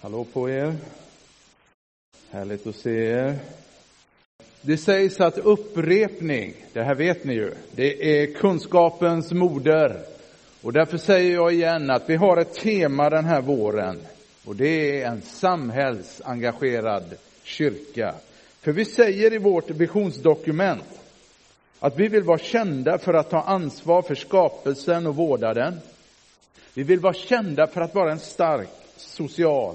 Hallå på er. Härligt att se er. Det sägs att upprepning, det här vet ni ju, det är kunskapens moder. Och därför säger jag igen att vi har ett tema den här våren och det är en samhällsengagerad kyrka. För vi säger i vårt visionsdokument att vi vill vara kända för att ta ansvar för skapelsen och vårda den. Vi vill vara kända för att vara en stark social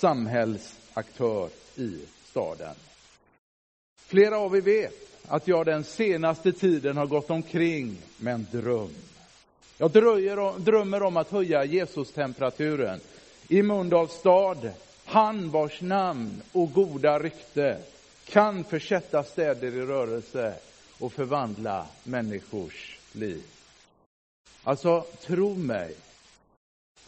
samhällsaktör i staden. Flera av er vet att jag den senaste tiden har gått omkring med en dröm. Jag drömmer om att höja Jesus-temperaturen i Mölndals stad, han vars namn och goda rykte kan försätta städer i rörelse och förvandla människors liv. Alltså, tro mig,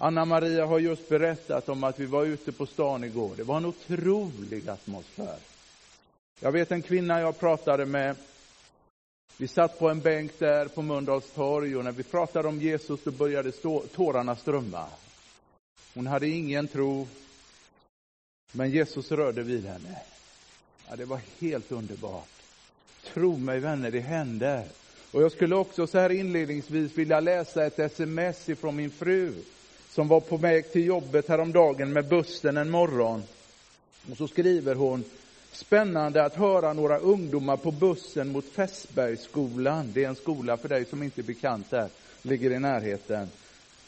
Anna-Maria har just berättat om att vi var ute på stan igår. Det var en otrolig atmosfär. Jag vet en kvinna jag pratade med. Vi satt på en bänk där på Mölndals torg och när vi pratade om Jesus då började stå, tårarna strömma. Hon hade ingen tro, men Jesus rörde vid henne. Ja, det var helt underbart. Tro mig vänner, det händer. Och jag skulle också så här inledningsvis vilja läsa ett sms ifrån min fru som var på väg till jobbet häromdagen med bussen en morgon. Och så skriver hon, spännande att höra några ungdomar på bussen mot Fässbergsskolan. Det är en skola för dig som inte är bekant där, ligger i närheten.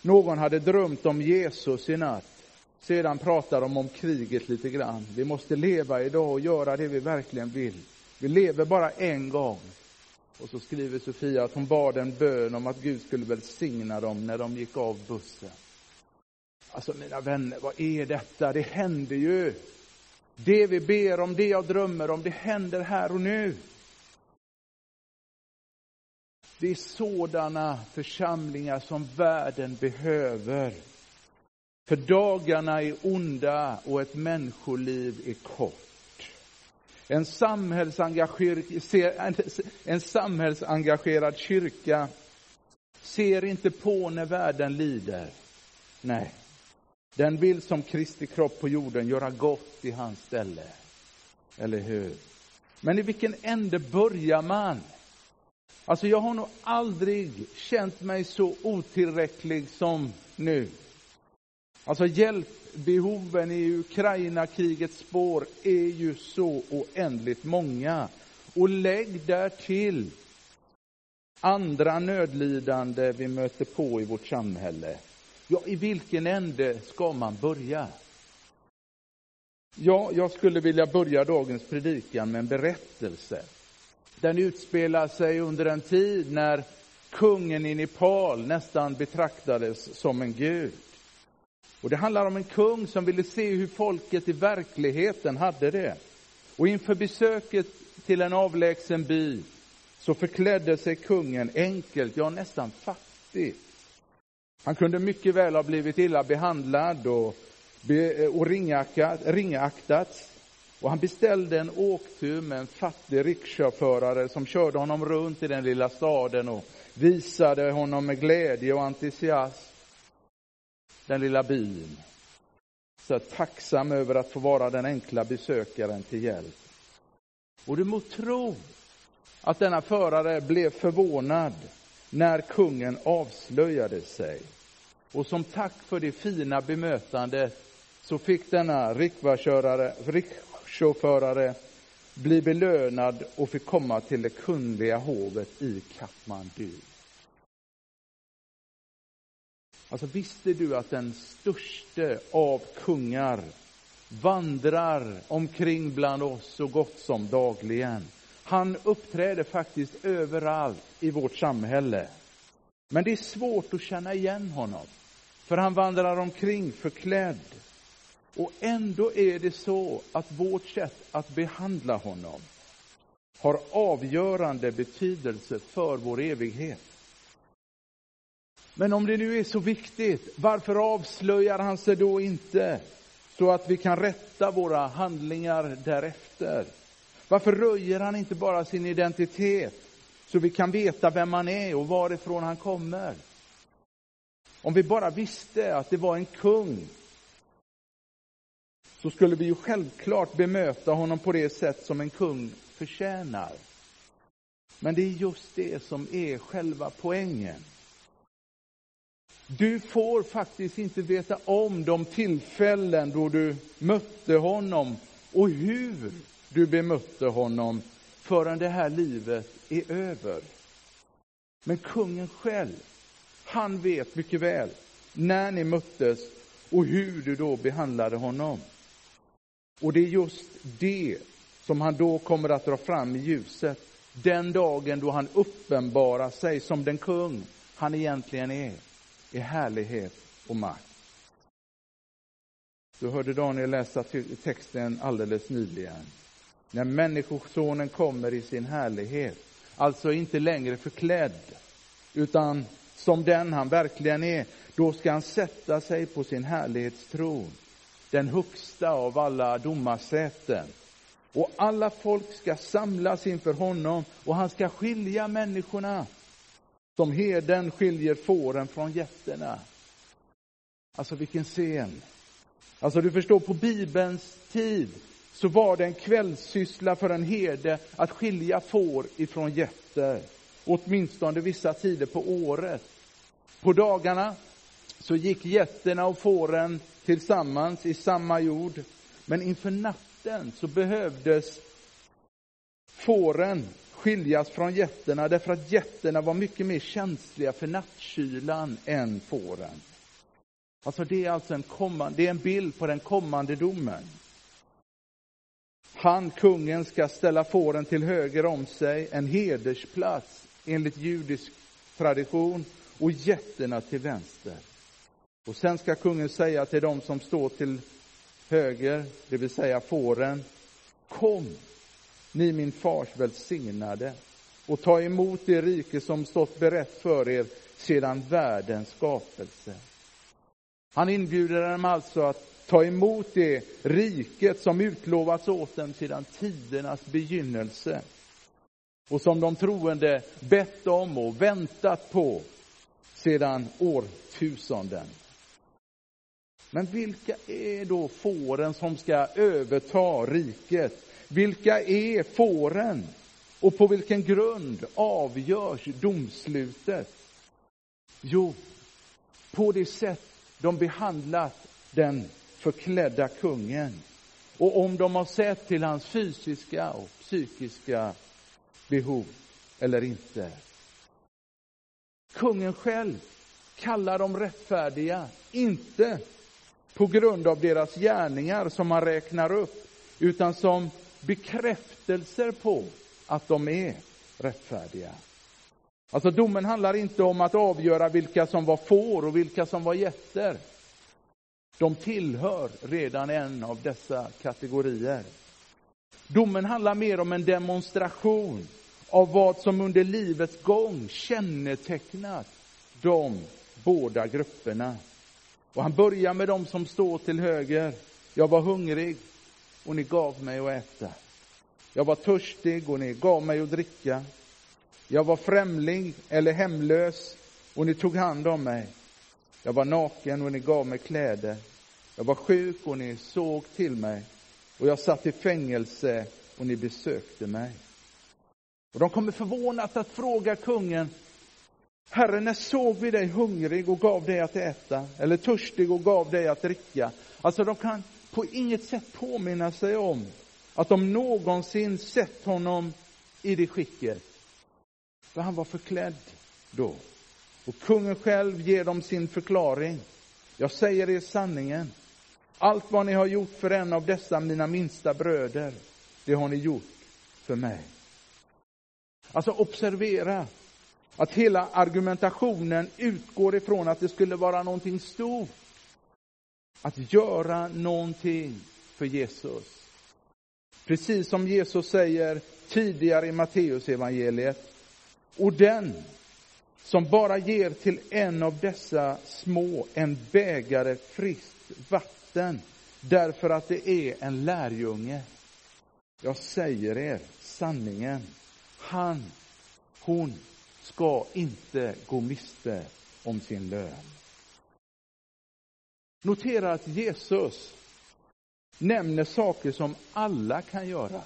Någon hade drömt om Jesus i natt. Sedan pratar de om kriget lite grann. Vi måste leva idag och göra det vi verkligen vill. Vi lever bara en gång. Och så skriver Sofia att hon bad en bön om att Gud skulle välsigna dem när de gick av bussen. Alltså mina vänner, vad är detta? Det händer ju. Det vi ber om, det jag drömmer om, det händer här och nu. Det är sådana församlingar som världen behöver. För dagarna är onda och ett människoliv är kort. En, samhällsengagerad, en samhällsengagerad kyrka ser inte på när världen lider. Nej. Den vill som Kristi kropp på jorden göra gott i hans ställe. Eller hur? Men i vilken ände börjar man? Alltså, jag har nog aldrig känt mig så otillräcklig som nu. Alltså, hjälpbehoven i Ukraina-krigets spår är ju så oändligt många. Och lägg därtill andra nödlidande vi möter på i vårt samhälle. Ja, i vilken ände ska man börja? Ja, jag skulle vilja börja dagens predikan med en berättelse. Den utspelar sig under en tid när kungen i Nepal nästan betraktades som en gud. Och Det handlar om en kung som ville se hur folket i verkligheten hade det. Och inför besöket till en avlägsen by så förklädde sig kungen enkelt, ja nästan fattigt han kunde mycket väl ha blivit illa behandlad och, eh, och ringaktats. Och han beställde en åktur med en fattig rickshawförare som körde honom runt i den lilla staden och visade honom med glädje och entusiasm den lilla byn. Så tacksam över att få vara den enkla besökaren till hjälp. Och du må tro att denna förare blev förvånad när kungen avslöjade sig. Och som tack för det fina bemötandet så fick denna rickshawförare bli belönad och fick komma till det kungliga hovet i Kathmandu. Alltså visste du att den störste av kungar vandrar omkring bland oss så gott som dagligen? Han uppträder faktiskt överallt i vårt samhälle. Men det är svårt att känna igen honom, för han vandrar omkring förklädd. Och ändå är det så att vårt sätt att behandla honom har avgörande betydelse för vår evighet. Men om det nu är så viktigt, varför avslöjar han sig då inte så att vi kan rätta våra handlingar därefter? Varför röjer han inte bara sin identitet så vi kan veta vem han är och varifrån han kommer? Om vi bara visste att det var en kung så skulle vi ju självklart bemöta honom på det sätt som en kung förtjänar. Men det är just det som är själva poängen. Du får faktiskt inte veta om de tillfällen då du mötte honom och hur du bemötte honom förrän det här livet är över. Men kungen själv, han vet mycket väl när ni möttes och hur du då behandlade honom. Och det är just det som han då kommer att dra fram i ljuset den dagen då han uppenbarar sig som den kung han egentligen är, i härlighet och makt. Du hörde Daniel läsa texten alldeles nyligen. När Människosonen kommer i sin härlighet, alltså inte längre förklädd, utan som den han verkligen är, då ska han sätta sig på sin härlighetstron, den högsta av alla domarsäten. Och alla folk ska samlas inför honom och han ska skilja människorna som heden skiljer fåren från getterna. Alltså vilken scen! Alltså du förstår, på Bibelns tid så var det en kvällssyssla för en herde att skilja får ifrån getter, åtminstone vissa tider på året. På dagarna så gick getterna och fåren tillsammans i samma jord, men inför natten så behövdes fåren skiljas från getterna därför att getterna var mycket mer känsliga för nattkylan än fåren. Alltså det är alltså en, kommande, det är en bild på den kommande domen. Han, kungen, ska ställa fåren till höger om sig, en hedersplats enligt judisk tradition, och getterna till vänster. Och sen ska kungen säga till dem som står till höger, det vill säga fåren, kom, ni min fars välsignade, och ta emot det rike som stått berett för er sedan världens skapelse. Han inbjuder dem alltså att ta emot det riket som utlovats åt dem sedan tidernas begynnelse och som de troende bett om och väntat på sedan årtusenden. Men vilka är då fåren som ska överta riket? Vilka är fåren? Och på vilken grund avgörs domslutet? Jo, på det sätt de behandlat den förklädda kungen och om de har sett till hans fysiska och psykiska behov eller inte. Kungen själv kallar dem rättfärdiga, inte på grund av deras gärningar som han räknar upp, utan som bekräftelser på att de är rättfärdiga. Alltså domen handlar inte om att avgöra vilka som var får och vilka som var getter. De tillhör redan en av dessa kategorier. Domen handlar mer om en demonstration av vad som under livets gång kännetecknat de båda grupperna. Och han börjar med dem som står till höger. Jag var hungrig och ni gav mig att äta. Jag var törstig och ni gav mig att dricka. Jag var främling eller hemlös och ni tog hand om mig. Jag var naken och ni gav mig kläder. Jag var sjuk och ni såg till mig. Och jag satt i fängelse och ni besökte mig. Och de kommer förvånat att fråga kungen, Herre, när såg vi dig hungrig och gav dig att äta? Eller törstig och gav dig att dricka? Alltså, de kan på inget sätt påminna sig om att de någonsin sett honom i det skicket. För han var förklädd då. Och kungen själv ger dem sin förklaring. Jag säger er sanningen. Allt vad ni har gjort för en av dessa mina minsta bröder, det har ni gjort för mig. Alltså observera att hela argumentationen utgår ifrån att det skulle vara någonting stort. Att göra någonting för Jesus. Precis som Jesus säger tidigare i Matteusevangeliet. Och den som bara ger till en av dessa små en bägare friskt vatten därför att det är en lärjunge. Jag säger er sanningen. Han, hon ska inte gå miste om sin lön. Notera att Jesus nämner saker som alla kan göra.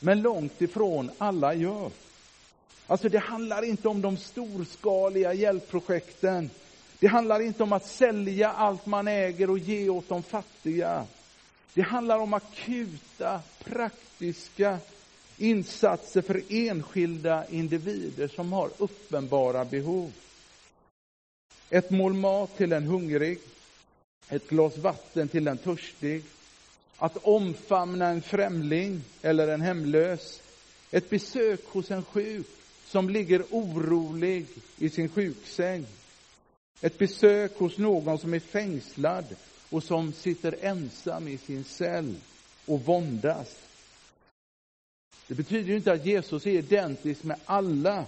Men långt ifrån alla gör. Alltså det handlar inte om de storskaliga hjälpprojekten. Det handlar inte om att sälja allt man äger och ge åt de fattiga. Det handlar om akuta, praktiska insatser för enskilda individer som har uppenbara behov. Ett mål mat till en hungrig, ett glas vatten till en törstig, att omfamna en främling eller en hemlös, ett besök hos en sjuk som ligger orolig i sin sjuksäng, ett besök hos någon som är fängslad och som sitter ensam i sin cell och våndas. Det betyder ju inte att Jesus är identisk med alla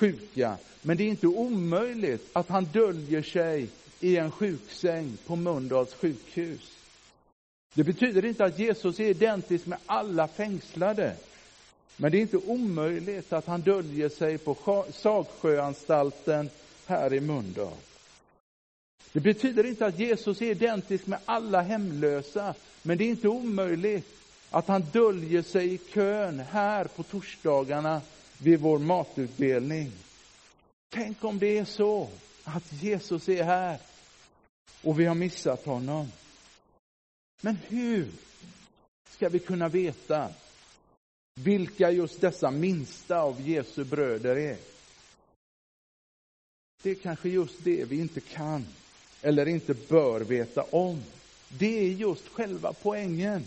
sjuka, men det är inte omöjligt att han döljer sig i en sjuksäng på Mölndals sjukhus. Det betyder inte att Jesus är identisk med alla fängslade, men det är inte omöjligt att han döljer sig på Sagsjöanstalten här i Mölndal. Det betyder inte att Jesus är identisk med alla hemlösa, men det är inte omöjligt att han döljer sig i kön här på torsdagarna vid vår matutdelning. Tänk om det är så att Jesus är här och vi har missat honom. Men hur ska vi kunna veta vilka just dessa minsta av Jesu bröder är? Det är kanske just det vi inte kan eller inte bör veta om. Det är just själva poängen.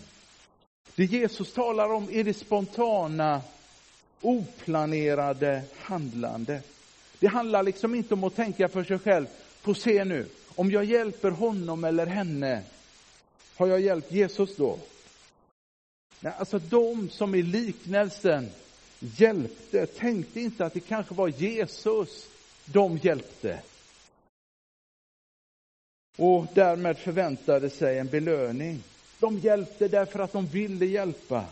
Det Jesus talar om är det spontana, oplanerade handlandet. Det handlar liksom inte om att tänka för sig själv, få se nu, om jag hjälper honom eller henne, har jag hjälpt Jesus då? Nej, alltså de som i liknelsen hjälpte tänkte inte att det kanske var Jesus de hjälpte. Och därmed förväntade sig en belöning. De hjälpte därför att de ville hjälpa.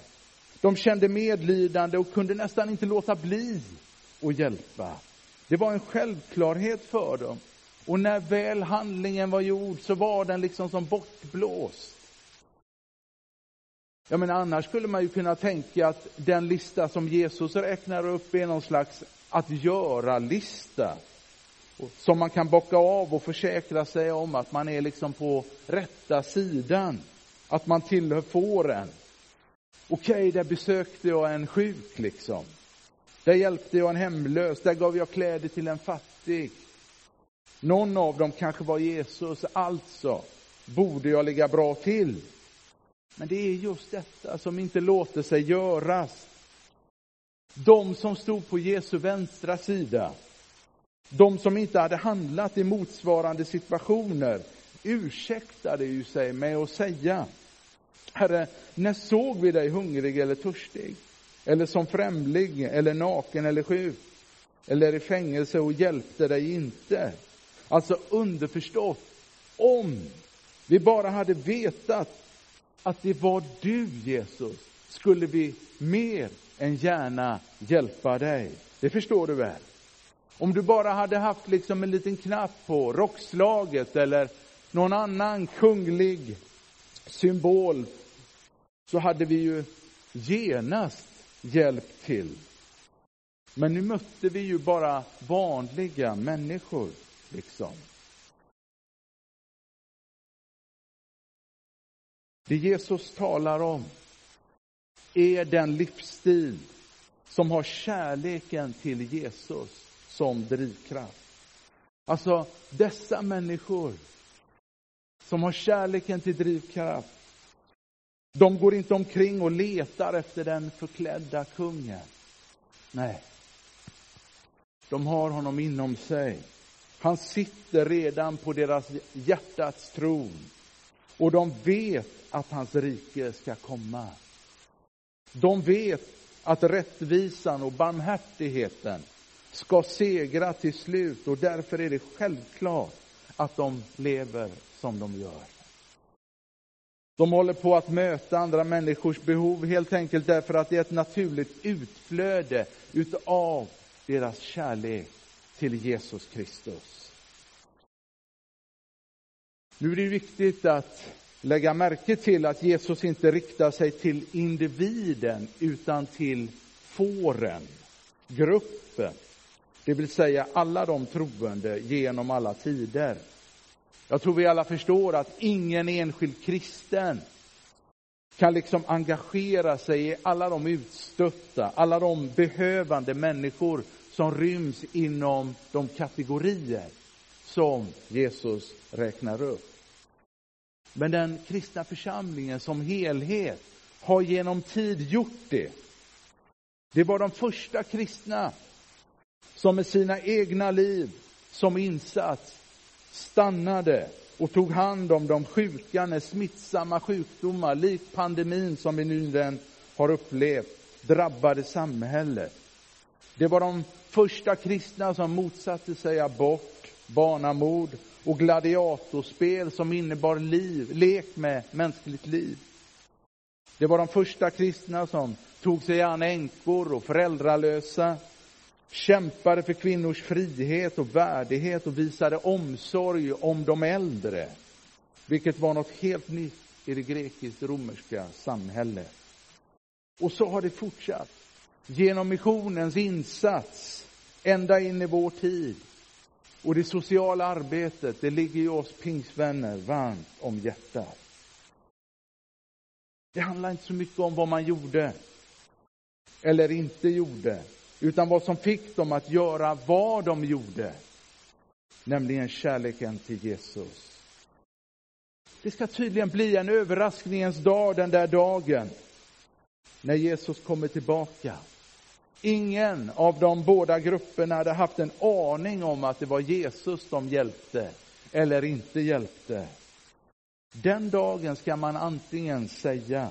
De kände medlidande och kunde nästan inte låta bli att hjälpa. Det var en självklarhet för dem. Och när väl handlingen var gjord så var den liksom som bortblåst. Jag menar, annars skulle man ju kunna tänka att den lista som Jesus räknar upp är någon slags att göra-lista. Som man kan bocka av och försäkra sig om att man är liksom på rätta sidan. Att man tillhör fåren. Okej, okay, där besökte jag en sjuk liksom. Där hjälpte jag en hemlös, där gav jag kläder till en fattig. Någon av dem kanske var Jesus, alltså borde jag ligga bra till. Men det är just detta som inte låter sig göras. De som stod på Jesu vänstra sida, de som inte hade handlat i motsvarande situationer, ursäktade ju sig med att säga Herre, när såg vi dig hungrig eller törstig? Eller som främling, eller naken eller sjuk? Eller i fängelse och hjälpte dig inte? Alltså underförstått, om vi bara hade vetat att det var du, Jesus, skulle vi mer än gärna hjälpa dig. Det förstår du väl? Om du bara hade haft liksom en liten knapp på rockslaget eller någon annan kunglig symbol så hade vi ju genast hjälpt till. Men nu mötte vi ju bara vanliga människor, liksom. Det Jesus talar om är den livsstil som har kärleken till Jesus som drivkraft. Alltså, dessa människor som har kärleken till drivkraft, de går inte omkring och letar efter den förklädda kungen. Nej. De har honom inom sig. Han sitter redan på deras hjärtats tron. Och de vet att hans rike ska komma. De vet att rättvisan och barmhärtigheten ska segra till slut och därför är det självklart att de lever som de gör. De håller på att möta andra människors behov helt enkelt därför att det är ett naturligt utflöde utav deras kärlek till Jesus Kristus. Nu är det viktigt att lägga märke till att Jesus inte riktar sig till individen utan till fåren, gruppen, det vill säga alla de troende genom alla tider. Jag tror vi alla förstår att ingen enskild kristen kan liksom engagera sig i alla de utstötta, alla de behövande människor som ryms inom de kategorier som Jesus räknar upp. Men den kristna församlingen som helhet har genom tid gjort det. Det var de första kristna som med sina egna liv som insats stannade och tog hand om de sjuka när smittsamma sjukdomar, likt pandemin som vi nu har upplevt, drabbade samhället. Det var de första kristna som motsatte sig abort, barnamord och gladiatorspel som innebar liv, lek med mänskligt liv. Det var de första kristna som tog sig an änkor och föräldralösa, kämpade för kvinnors frihet och värdighet och visade omsorg om de äldre, vilket var något helt nytt i det grekisk-romerska samhället. Och så har det fortsatt genom missionens insats ända in i vår tid. Och det sociala arbetet, det ligger ju oss pingsvänner varmt om hjärtat. Det handlar inte så mycket om vad man gjorde eller inte gjorde, utan vad som fick dem att göra vad de gjorde, nämligen kärleken till Jesus. Det ska tydligen bli en överraskningens dag den där dagen när Jesus kommer tillbaka. Ingen av de båda grupperna hade haft en aning om att det var Jesus de hjälpte eller inte hjälpte. Den dagen ska man antingen säga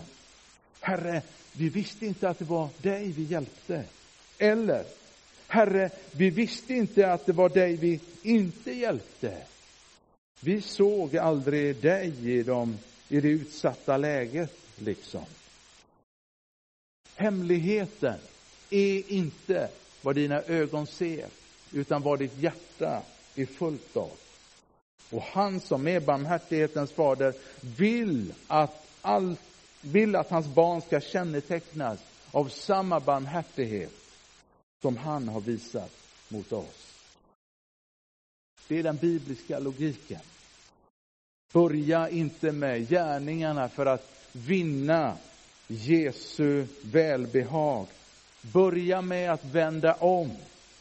Herre, vi visste inte att det var dig vi hjälpte. Eller Herre, vi visste inte att det var dig vi inte hjälpte. Vi såg aldrig dig i, de, i det utsatta läget, liksom. Hemligheten är inte vad dina ögon ser, utan vad ditt hjärta är fullt av. Och han som är barmhärtighetens fader vill att, all, vill att hans barn ska kännetecknas av samma barmhärtighet som han har visat mot oss. Det är den bibliska logiken. Börja inte med gärningarna för att vinna Jesu välbehag. Börja med att vända om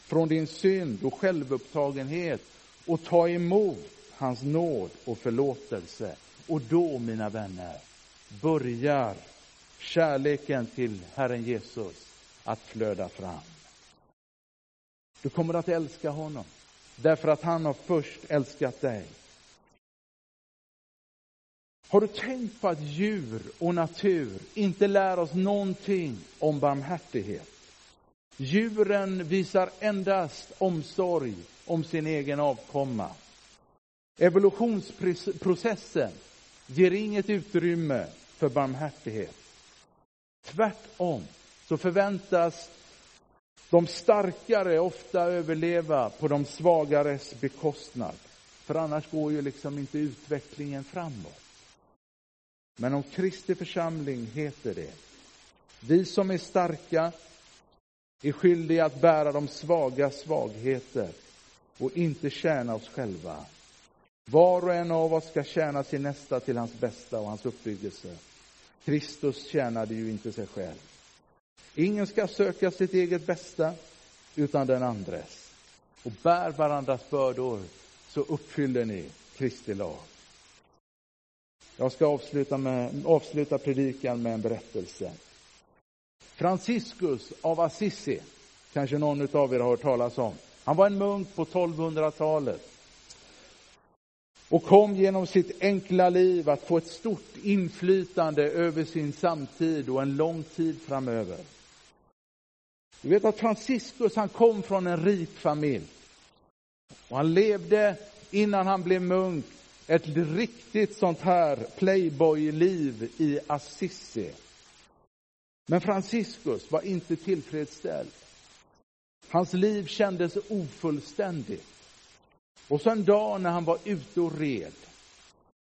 från din synd och självupptagenhet och ta emot hans nåd och förlåtelse. Och då, mina vänner, börjar kärleken till Herren Jesus att flöda fram. Du kommer att älska honom därför att han har först älskat dig. Har du tänkt på att djur och natur inte lär oss någonting om barmhärtighet? Djuren visar endast omsorg om sin egen avkomma. Evolutionsprocessen ger inget utrymme för barmhärtighet. Tvärtom så förväntas de starkare ofta överleva på de svagares bekostnad. För annars går ju liksom inte utvecklingen framåt. Men om Kristi församling heter det, vi som är starka är skyldiga att bära de svaga svagheter och inte tjäna oss själva. Var och en av oss ska tjäna sin nästa till hans bästa och hans uppbyggelse. Kristus tjänade ju inte sig själv. Ingen ska söka sitt eget bästa, utan den andres. Och bär varandras bördor, så uppfyller ni Kristi lag. Jag ska avsluta, med, avsluta predikan med en berättelse. Franciscus av Assisi, kanske någon av er har hört talas om. Han var en munk på 1200-talet och kom genom sitt enkla liv att få ett stort inflytande över sin samtid och en lång tid framöver. Du vet att Franciscus han kom från en rik familj. Och han levde, innan han blev munk, ett riktigt sånt här playboy-liv i Assisi. Men Franciscus var inte tillfredsställd. Hans liv kändes ofullständigt. Och så en dag när han var ute och red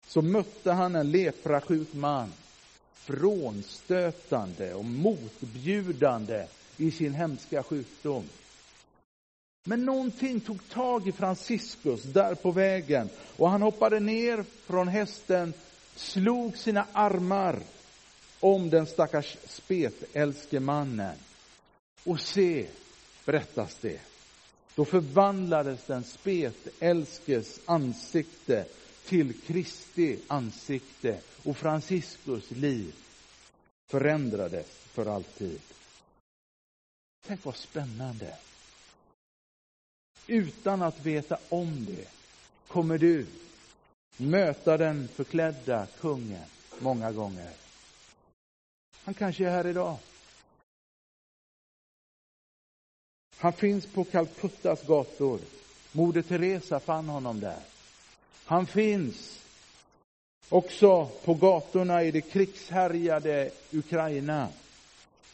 så mötte han en leprasjuk man frånstötande och motbjudande i sin hemska sjukdom. Men någonting tog tag i Franciscus där på vägen och han hoppade ner från hästen, slog sina armar om den stackars spetälske mannen. Och se, berättas det, då förvandlades den spetälskes ansikte till Kristi ansikte och Franciscus liv förändrades för alltid. Tänk vad spännande. Utan att veta om det kommer du möta den förklädda kungen många gånger. Han kanske är här idag. Han finns på Calcuttas gator. Moder Teresa fann honom där. Han finns också på gatorna i det krigshärjade Ukraina.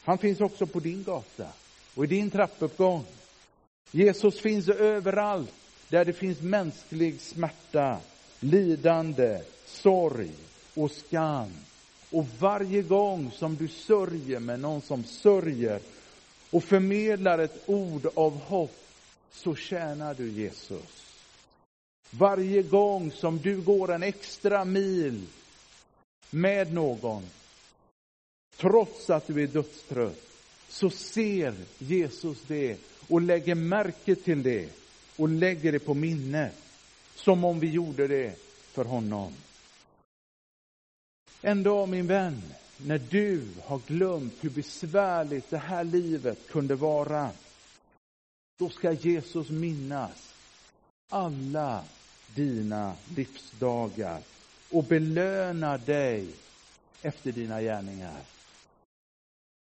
Han finns också på din gata och i din trappuppgång. Jesus finns överallt där det finns mänsklig smärta, lidande, sorg och skam. Och varje gång som du sörjer med någon som sörjer och förmedlar ett ord av hopp så tjänar du Jesus. Varje gång som du går en extra mil med någon, trots att du är dödstrött, så ser Jesus det och lägger märke till det och lägger det på minne, som om vi gjorde det för honom. En dag, min vän, när du har glömt hur besvärligt det här livet kunde vara, då ska Jesus minnas alla dina livsdagar och belöna dig efter dina gärningar.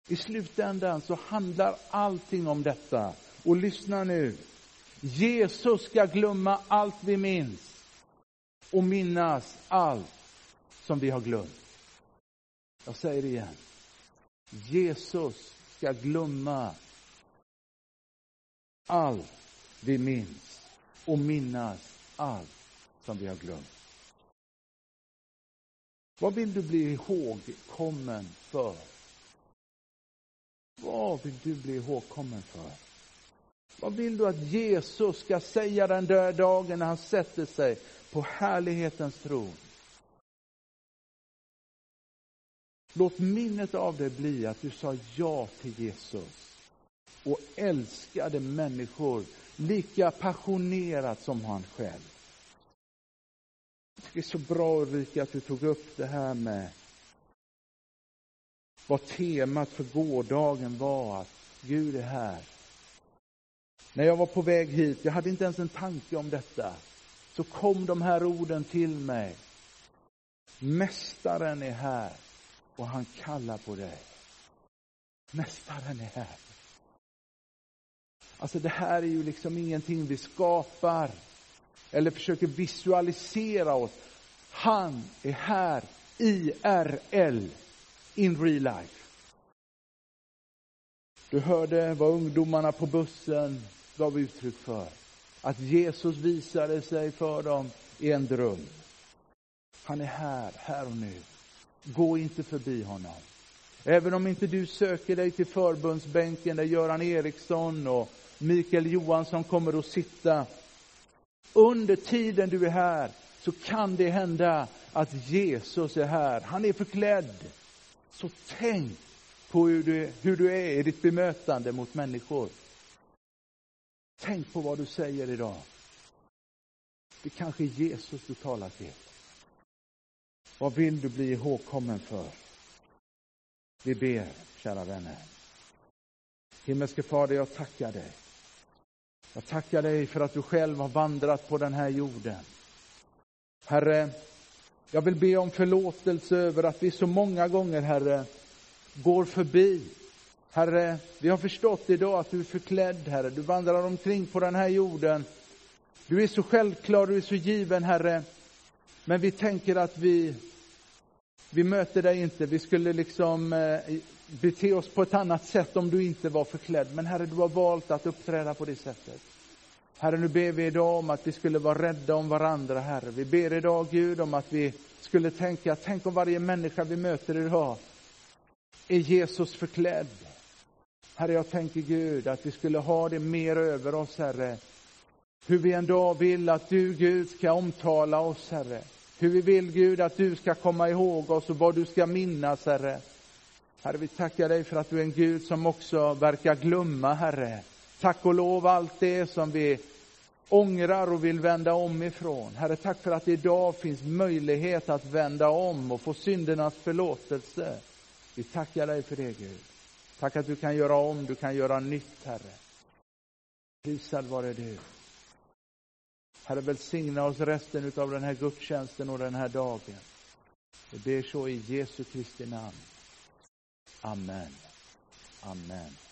I slutändan så handlar allting om detta. Och lyssna nu. Jesus ska glömma allt vi minns och minnas allt som vi har glömt. Jag säger det igen. Jesus ska glömma allt vi minns och minnas allt som vi har glömt. Vad vill du bli ihågkommen för? Vad vill du bli ihågkommen för? Vad vill du att Jesus ska säga den där dagen när han sätter sig på härlighetens tron? Låt minnet av det bli att du sa ja till Jesus och älskade människor lika passionerat som han själv. Det är så bra Ulrika att du tog upp det här med vad temat för gårdagen var, att Gud är här. När jag var på väg hit, jag hade inte ens en tanke om detta, så kom de här orden till mig. Mästaren är här och han kallar på dig. Mästaren är här. Alltså det här är ju liksom ingenting vi skapar eller försöker visualisera oss. Han är här, IRL, in real life. Du hörde vad ungdomarna på bussen gav uttryck för. Att Jesus visade sig för dem i en dröm. Han är här, här och nu. Gå inte förbi honom. Även om inte du söker dig till förbundsbänken där Göran Eriksson och Mikael Johansson kommer att sitta. Under tiden du är här så kan det hända att Jesus är här. Han är förklädd. Så tänk på hur du, hur du är i ditt bemötande mot människor. Tänk på vad du säger idag. Det kanske är Jesus du talar till. Vad vill du bli ihågkommen för? Vi ber, kära vänner. Himmelske Fader, jag tackar dig. Jag tackar dig för att du själv har vandrat på den här jorden. Herre, jag vill be om förlåtelse över att vi så många gånger, Herre, går förbi. Herre, vi har förstått idag att du är förklädd, Herre. Du vandrar omkring på den här jorden. Du är så självklar, du är så given, Herre. Men vi tänker att vi, vi möter dig inte. Vi skulle liksom eh, bete oss på ett annat sätt om du inte var förklädd. Men Herre, du har valt att uppträda på det sättet. Herre, nu ber vi idag om att vi skulle vara rädda om varandra, Herre. Vi ber idag, Gud, om att vi skulle tänka, tänk om varje människa vi möter idag är Jesus förklädd. Herre, jag tänker Gud att vi skulle ha det mer över oss, Herre. Hur vi en dag vill att du, Gud, ska omtala oss, Herre. Hur vi vill, Gud, att du ska komma ihåg oss och vad du ska minnas, Herre. Herre, vi tackar dig för att du är en Gud som också verkar glömma, Herre. Tack och lov allt det som vi ångrar och vill vända om ifrån. Herre, tack för att det idag finns möjlighet att vända om och få syndernas förlåtelse. Vi tackar dig för det, Gud. Tack att du kan göra om, du kan göra nytt, Herre. Prisad vare du. Herre, välsigna oss resten av den här gudstjänsten och den här dagen. Vi ber så i Jesu Kristi namn. Amen. Amen.